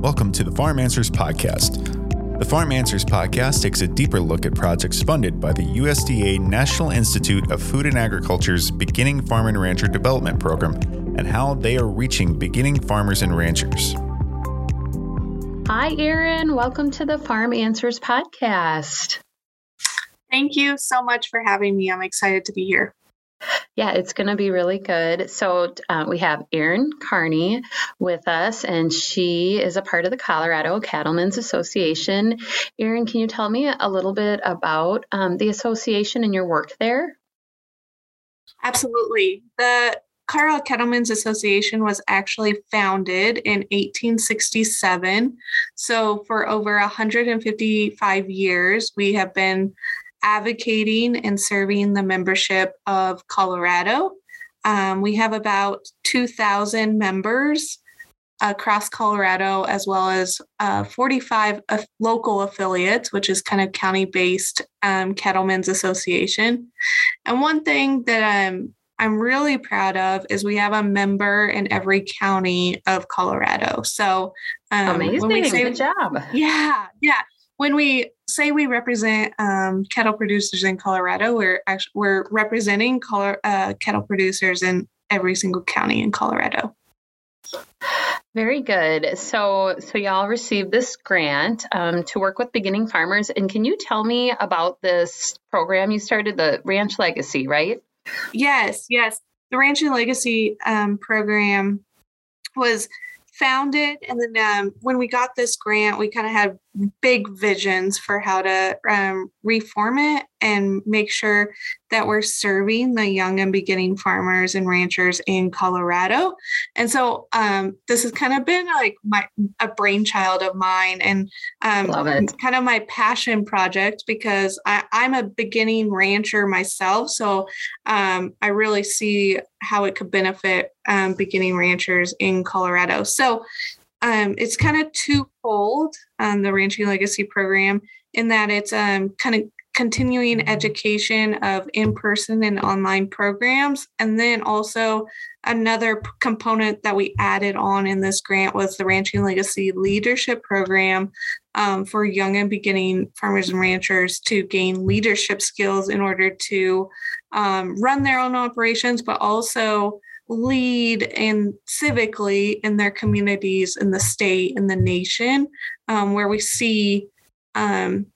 Welcome to the Farm Answers Podcast. The Farm Answers Podcast takes a deeper look at projects funded by the USDA National Institute of Food and Agriculture's Beginning Farm and Rancher Development Program and how they are reaching beginning farmers and ranchers. Hi, Erin. Welcome to the Farm Answers Podcast. Thank you so much for having me. I'm excited to be here. Yeah, it's going to be really good. So, uh, we have Erin Karney with us, and she is a part of the Colorado Cattlemen's Association. Erin, can you tell me a little bit about um, the association and your work there? Absolutely. The Colorado Cattlemen's Association was actually founded in 1867. So, for over 155 years, we have been advocating and serving the membership of Colorado. Um, we have about 2,000 members across Colorado, as well as uh, 45 uh, local affiliates, which is kind of county based um, Cattlemen's Association. And one thing that I'm I'm really proud of is we have a member in every county of Colorado. So um, amazing, say, good job. Yeah, yeah when we say we represent um, cattle producers in Colorado, we're actually we're representing color, uh, cattle producers in every single county in Colorado. Very good. So, so y'all received this grant um, to work with beginning farmers, and can you tell me about this program you started, the Ranch Legacy, right? Yes, yes. The Ranch and Legacy um, program was founded and then um, when we got this grant we kind of had big visions for how to um, reform it and make sure that we're serving the young and beginning farmers and ranchers in Colorado. And so um, this has kind of been like my a brainchild of mine and um, kind of my passion project because I, am a beginning rancher myself. So um, I really see how it could benefit um, beginning ranchers in Colorado. So um, it's kind of twofold um, the ranching legacy program in that it's um, kind of continuing education of in-person and online programs. And then also another component that we added on in this grant was the ranching legacy leadership program um, for young and beginning farmers and ranchers to gain leadership skills in order to um, run their own operations but also lead and civically in their communities in the state in the nation um, where we see um,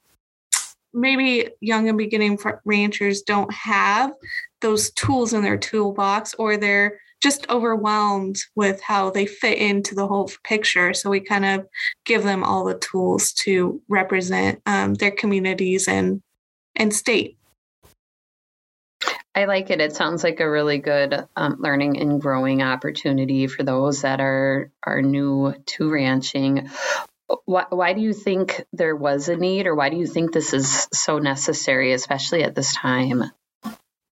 maybe young and beginning ranchers don't have those tools in their toolbox or they're just overwhelmed with how they fit into the whole picture. So we kind of give them all the tools to represent um, their communities and and state. I like it. It sounds like a really good um, learning and growing opportunity for those that are are new to ranching why, why do you think there was a need or why do you think this is so necessary especially at this time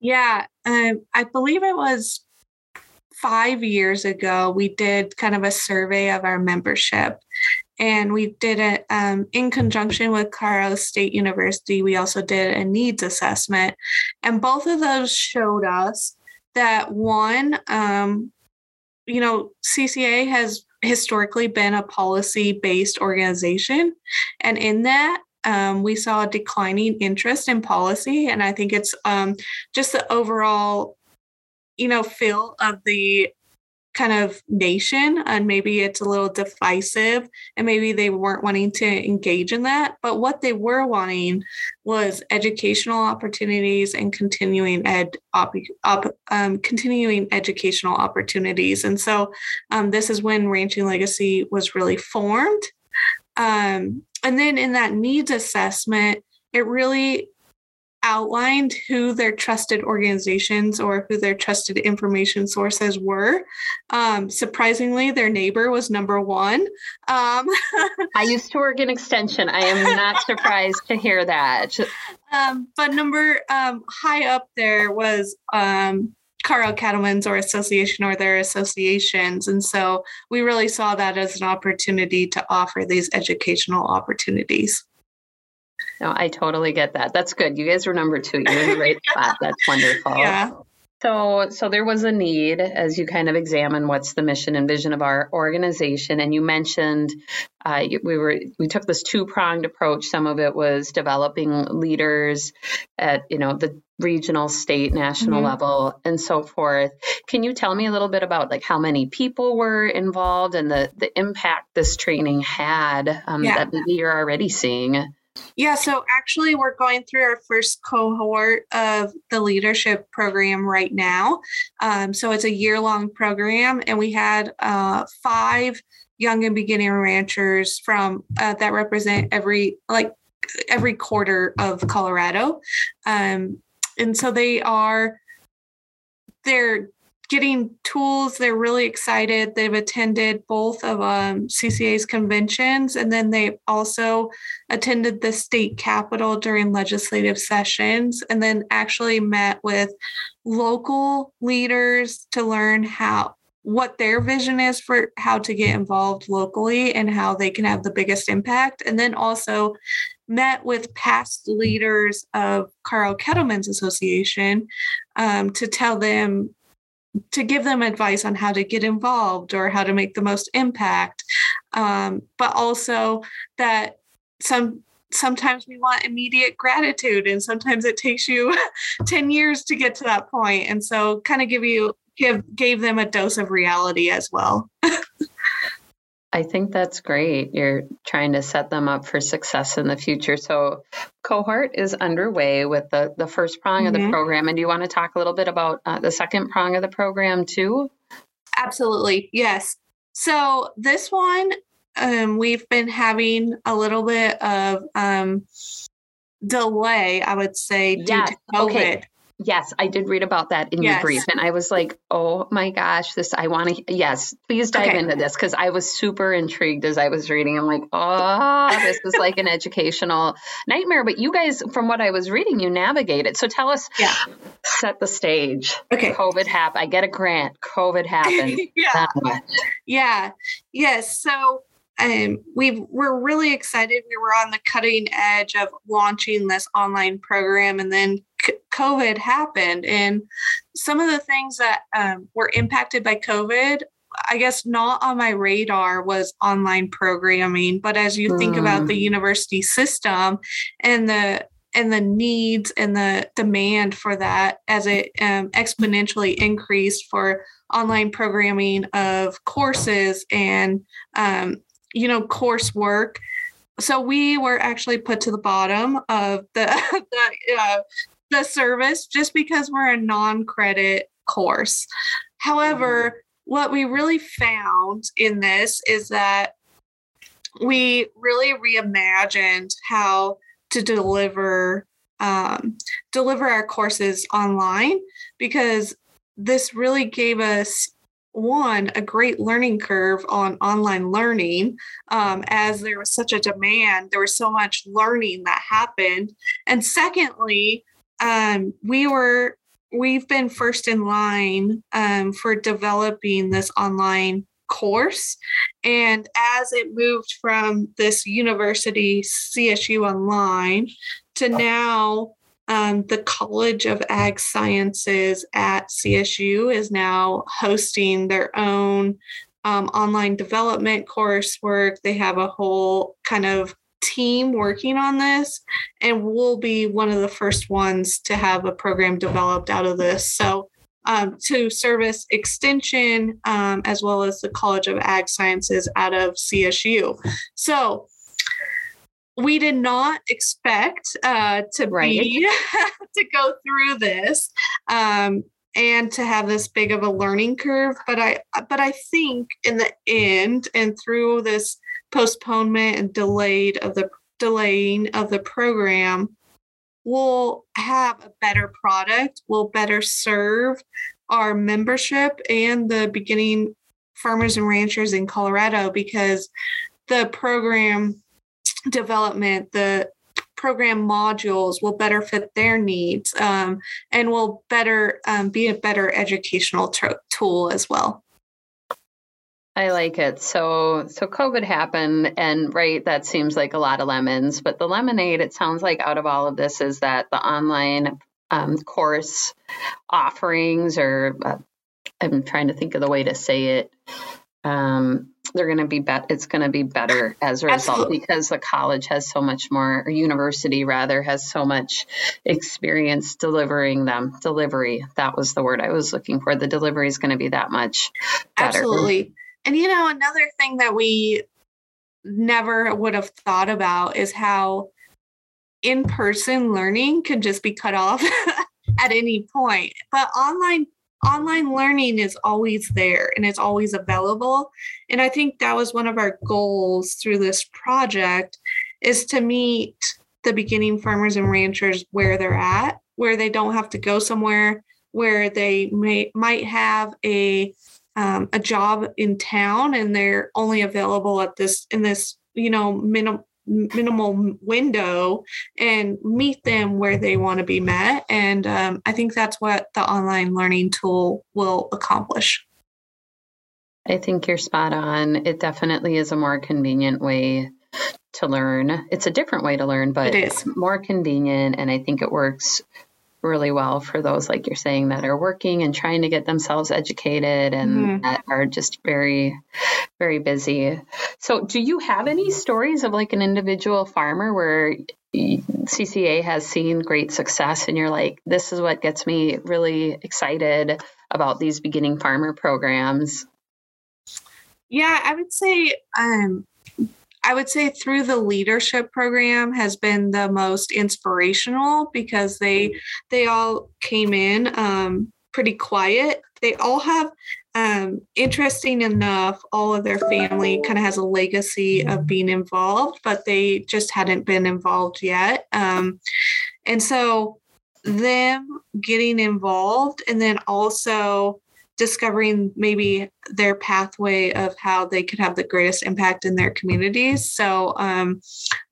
yeah um, i believe it was five years ago we did kind of a survey of our membership and we did it um, in conjunction with Colorado State University. We also did a needs assessment, and both of those showed us that one, um, you know, CCA has historically been a policy based organization. And in that, um, we saw a declining interest in policy. And I think it's um, just the overall, you know, feel of the kind of nation and maybe it's a little divisive and maybe they weren't wanting to engage in that but what they were wanting was educational opportunities and continuing ed op, op, um, continuing educational opportunities. And so um, this is when ranching legacy was really formed. Um, and then in that needs assessment it really outlined who their trusted organizations or who their trusted information sources were. Um, surprisingly, their neighbor was number one. Um, I used to work in extension. I am not surprised to hear that. Um, but number um, high up there was um, Colorado Cattlemen's or association or their associations. And so we really saw that as an opportunity to offer these educational opportunities. No, I totally get that. That's good. You guys were number two. You're in the right spot. That's wonderful. Yeah. So, so there was a need as you kind of examine what's the mission and vision of our organization, and you mentioned uh, we were we took this two pronged approach. Some of it was developing leaders at you know the regional, state, national mm-hmm. level, and so forth. Can you tell me a little bit about like how many people were involved and the the impact this training had um, yeah. that maybe you're already seeing? Yeah, so actually, we're going through our first cohort of the leadership program right now. Um, so it's a year long program, and we had uh, five young and beginning ranchers from uh, that represent every like every quarter of Colorado. Um, and so they are they're getting tools. They're really excited. They've attended both of um, CCA's conventions, and then they also attended the state capitol during legislative sessions, and then actually met with local leaders to learn how what their vision is for how to get involved locally and how they can have the biggest impact and then also met with past leaders of Carl Cattlemen's Association um, to tell them to give them advice on how to get involved or how to make the most impact. Um, but also that some sometimes we want immediate gratitude and sometimes it takes you 10 years to get to that point. And so kind of give you give gave them a dose of reality as well I think that's great. You're trying to set them up for success in the future. So, cohort is underway with the, the first prong mm-hmm. of the mm-hmm. program. And do you want to talk a little bit about uh, the second prong of the program, too? Absolutely. Yes. So, this one, um, we've been having a little bit of um, delay, I would say, due yeah. to COVID. Okay. Yes, I did read about that in yes. your brief. And I was like, oh my gosh, this, I want to, yes, please dive okay. into this because I was super intrigued as I was reading. I'm like, oh, this is like an educational nightmare. But you guys, from what I was reading, you navigated. So tell us, yeah. set the stage. Okay. COVID happened. I get a grant. COVID happened. yeah. Yeah. Yes. So, um, we we're really excited. We were on the cutting edge of launching this online program, and then COVID happened, and some of the things that um, were impacted by COVID, I guess not on my radar was online programming. But as you mm. think about the mm. university system and the and the needs and the demand for that as it um, exponentially increased for online programming of courses and um, you know coursework so we were actually put to the bottom of the the, uh, the service just because we're a non-credit course however mm-hmm. what we really found in this is that we really reimagined how to deliver um, deliver our courses online because this really gave us one a great learning curve on online learning um, as there was such a demand there was so much learning that happened and secondly um, we were we've been first in line um, for developing this online course and as it moved from this university csu online to now um, the College of Ag Sciences at CSU is now hosting their own um, online development coursework. They have a whole kind of team working on this, and we'll be one of the first ones to have a program developed out of this. So, um, to service extension um, as well as the College of Ag Sciences out of CSU. So, we did not expect uh, to right. be to go through this um, and to have this big of a learning curve but i but i think in the end and through this postponement and delayed of the delaying of the program we'll have a better product we'll better serve our membership and the beginning farmers and ranchers in colorado because the program development, the program modules will better fit their needs um, and will better um, be a better educational t- tool as well. I like it. So so COVID happened and right that seems like a lot of lemons, but the lemonade it sounds like out of all of this is that the online um, course offerings, or uh, I'm trying to think of the way to say it. Um, they're going to be bet it's going to be better as a result Absolutely. because the college has so much more or university rather has so much experience delivering them delivery that was the word i was looking for the delivery is going to be that much better. absolutely and you know another thing that we never would have thought about is how in-person learning can just be cut off at any point but online online learning is always there and it's always available. And I think that was one of our goals through this project is to meet the beginning farmers and ranchers where they're at, where they don't have to go somewhere, where they may might have a um, a job in town and they're only available at this in this you know minimum minimal window and meet them where they want to be met. And um, I think that's what the online learning tool will accomplish. I think you're spot on. It definitely is a more convenient way to learn. It's a different way to learn, but it's more convenient. And I think it works really well for those, like you're saying, that are working and trying to get themselves educated and mm-hmm. that are just very, very busy. So, do you have any stories of like an individual farmer where CCA has seen great success and you're like, this is what gets me really excited about these beginning farmer programs? Yeah, I would say um, I would say through the leadership program has been the most inspirational because they they all came in um, pretty quiet. They all have um, interesting enough, all of their family kind of has a legacy of being involved, but they just hadn't been involved yet. Um, and so them getting involved and then also discovering maybe their pathway of how they could have the greatest impact in their communities. So, um,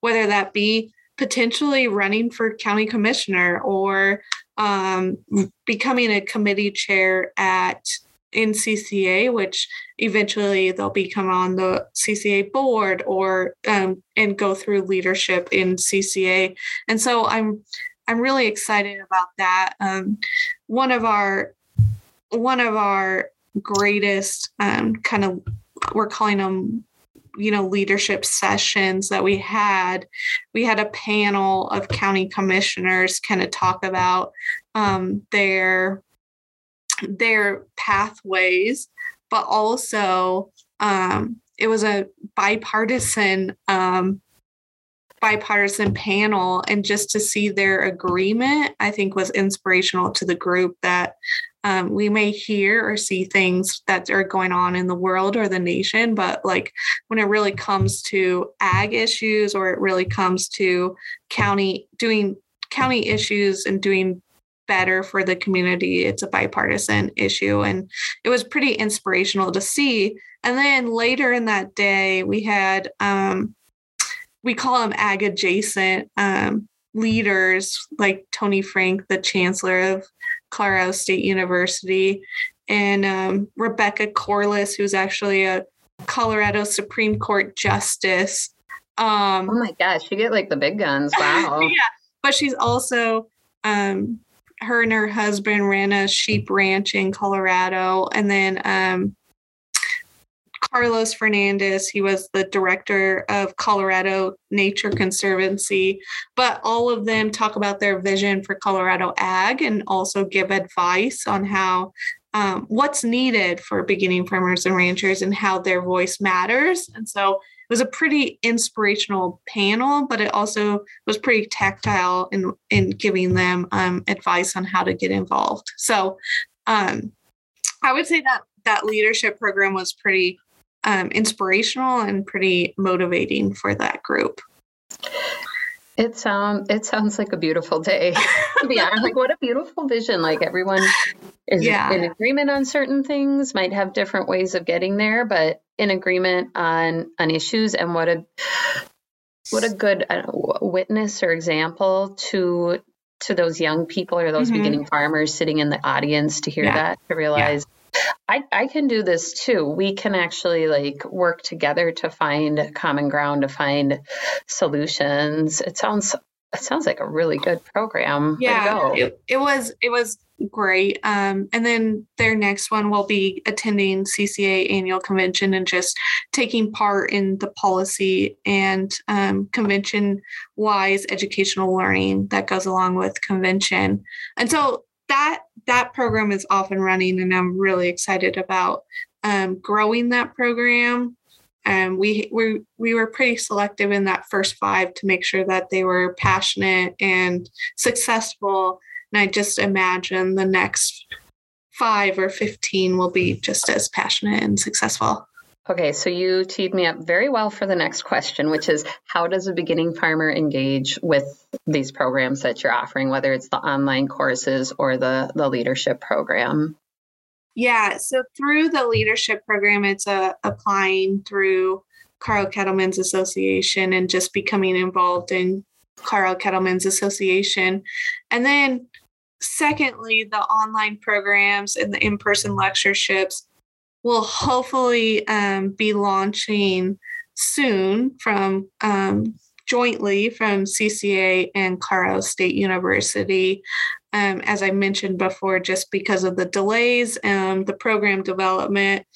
whether that be potentially running for county commissioner or um, becoming a committee chair at NCCA, which eventually they'll become on the CCA board or um, and go through leadership in CCA. And so I'm I'm really excited about that. Um, one of our one of our greatest um, kind of we're calling them you know leadership sessions that we had. We had a panel of county commissioners kind of talk about um, their their pathways but also um, it was a bipartisan um, bipartisan panel. And just to see their agreement i think was inspirational to the group that um, we may hear or see things that are going on in the world or the nation, but like when it really comes to ag issues or it really comes to county doing county issues and doing better for the community, it's a bipartisan issue. And it was pretty inspirational to see. And then later in that day, we had, um, we call them ag adjacent um, leaders like Tony Frank, the chancellor of Colorado State University, and um, Rebecca Kourlis, who's actually a Colorado Supreme Court justice. Um, oh my gosh, you get like the big guns! Wow. yeah, but she's also um, her and her husband ran a sheep ranch in Colorado, and then um, Carlos Fernandez. He was the director of Colorado Nature Conservancy. But all of them talk about their vision for Colorado ag and also give advice on how um, what's needed for beginning farmers and ranchers and how their voice matters. And so it was a pretty inspirational panel, but it also was pretty tactile in in giving them um, advice on how to get involved. So um, I would say that that leadership program was pretty um, inspirational and pretty motivating for that group. It sounds it sounds like a beautiful day. yeah, I'm like, what a beautiful vision! Like everyone is yeah. in agreement on certain things, might have different ways of getting there, but in agreement on on issues. And what a what a good uh, witness or example to to those young people or those mm-hmm. beginning farmers sitting in the audience to hear yeah. that to realize I, I can do this too. We can actually like work together to find common ground, to find solutions. It sounds it sounds like a really good program. Yeah, it, it was it was great. Um, and then their next one will be attending CCA annual convention and just taking part in the policy and um, convention wise educational learning that goes along with convention. And so that that program is off and running, and I'm really excited about um, growing that program. And we we we were pretty selective in that first five to make sure that they were passionate and successful and I just imagine the next five or 15 will be just as passionate and successful. Okay, so you teed me up very well for the next question, which is how does a beginning farmer engage with these programs that you're offering, whether it's the online courses or the, the leadership program? Yeah, so through the leadership program, it's uh, applying through Carl Cattlemen's Association and just becoming involved in Carl Cattlemen's Association. And then Secondly, the online programs and the in person lectureships will hopefully um, be launching soon from um, jointly from CCA and Colorado State University. Um, as I mentioned before, just because of the delays, um, the program development,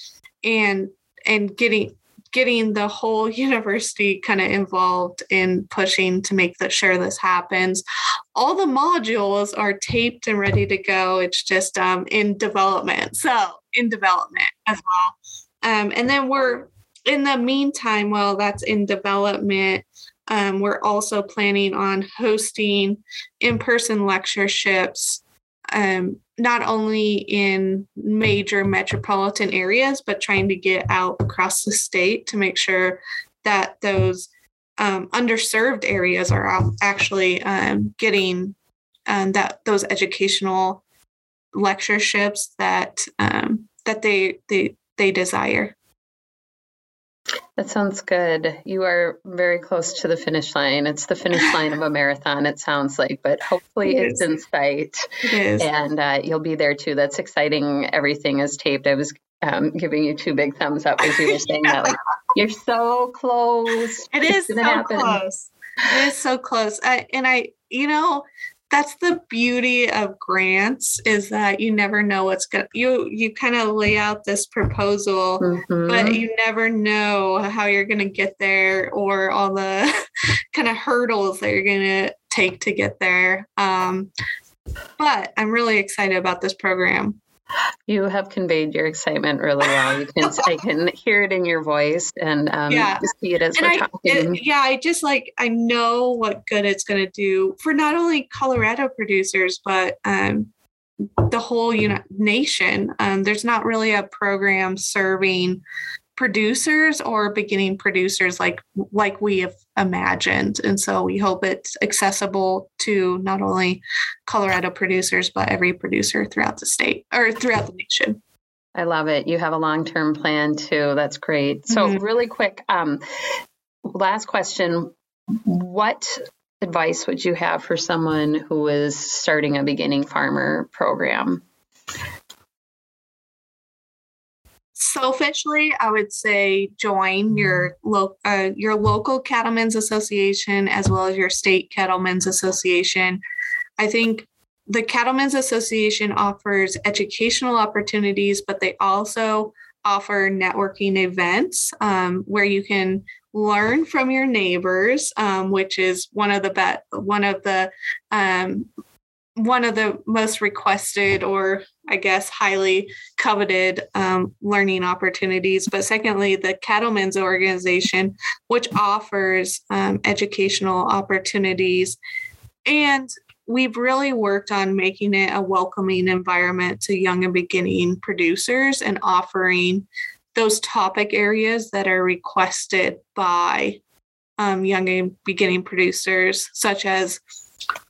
and and getting getting the whole university kind of involved in pushing to make that sure this happens. All the modules are taped and ready to go. It's just um, in development. So in development as well. Um, and then we're in the meantime, while that's in development, um, we're also planning on hosting in-person lectureships um, not only in major metropolitan areas, but trying to get out across the state to make sure that those um, underserved areas are actually um, getting um, that those educational lectureships that um, that they they they desire. That sounds good. You are very close to the finish line. It's the finish line of a marathon, it sounds like, but hopefully it it's in sight. It is. And uh, you'll be there too. That's exciting. Everything is taped. I was um, giving you two big thumbs up as you were saying that. Like, you're so close. It is so happen. close. It is so close. I, and I, you know, that's the beauty of grants is that you never know what's going to you you kind of lay out this proposal mm-hmm. but you never know how you're going to get there or all the kind of hurdles that you're going to take to get there um, but i'm really excited about this program you have conveyed your excitement really well. You can I can hear it in your voice and um, yeah. see it as and we're I, talking. It, yeah, I just like I know what good it's going to do for not only Colorado producers but um, the whole you know nation. Um, there's not really a program serving producers or beginning producers like like we have imagined. And so we hope it's accessible to not only colorado producers but every producer throughout the state or throughout the nation. I love it. You have a long-term plan too. That's great. So mm-hmm. really quick um, last question. What advice would you have for someone who is starting a beginning farmer program selfishly, I would say join your lo- uh, your local cattlemen's association as well as your state cattlemen's association. I think the cattlemen's association offers educational opportunities, but they also offer networking events um, where you can learn from your neighbors, um, which is one of the be- one of the um, one of the most requested or I guess highly coveted um, learning opportunities. But secondly, the Cattlemen's Organization, which offers um, educational opportunities. And we've really worked on making it a welcoming environment to young and beginning producers and offering those topic areas that are requested by um, young and beginning producers, such as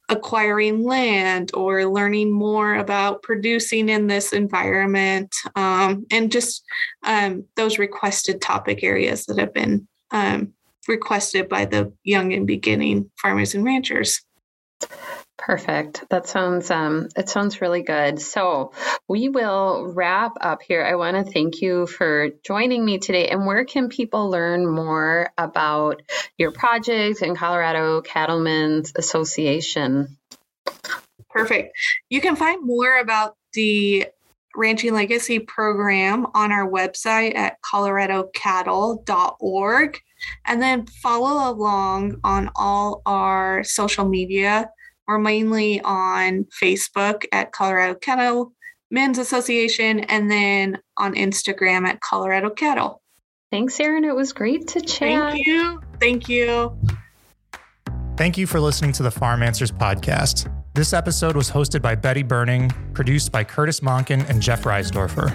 acquiring land or learning more about producing in this environment um, and just um, those requested topic areas that have been um, requested by the young and beginning farmers and ranchers. Perfect. That sounds um it sounds really good. So we will wrap up here. I want to thank you for joining me today. And where can people learn more about your project and Colorado Cattlemen's Association? Perfect. You can find more about the Ranching Legacy program on our website at coloradocattle.org. And then follow along on all our social media. We're mainly on Facebook at Colorado Cattle Men's Association and then on Instagram at Colorado Cattle. Thanks, Erin. It was great to chat. Thank you. Thank you. Thank you for listening to the Farm Answers podcast. This episode was hosted by Betty Burning, produced by Curtis Monken and Jeff Reisdorfer.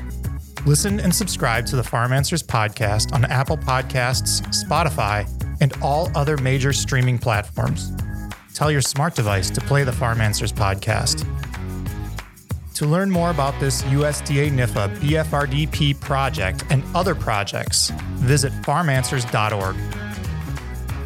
Listen and subscribe to the Farm Answers podcast on Apple Podcasts, Spotify, and all other major streaming platforms. Tell your smart device to play the Farm Answers podcast. To learn more about this USDA NIFA BFRDP project and other projects, visit farmanswers.org.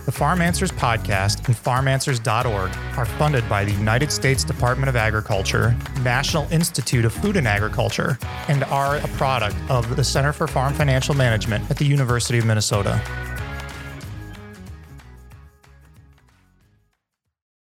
The Farm Answers podcast and farmanswers.org are funded by the United States Department of Agriculture, National Institute of Food and Agriculture, and are a product of the Center for Farm Financial Management at the University of Minnesota.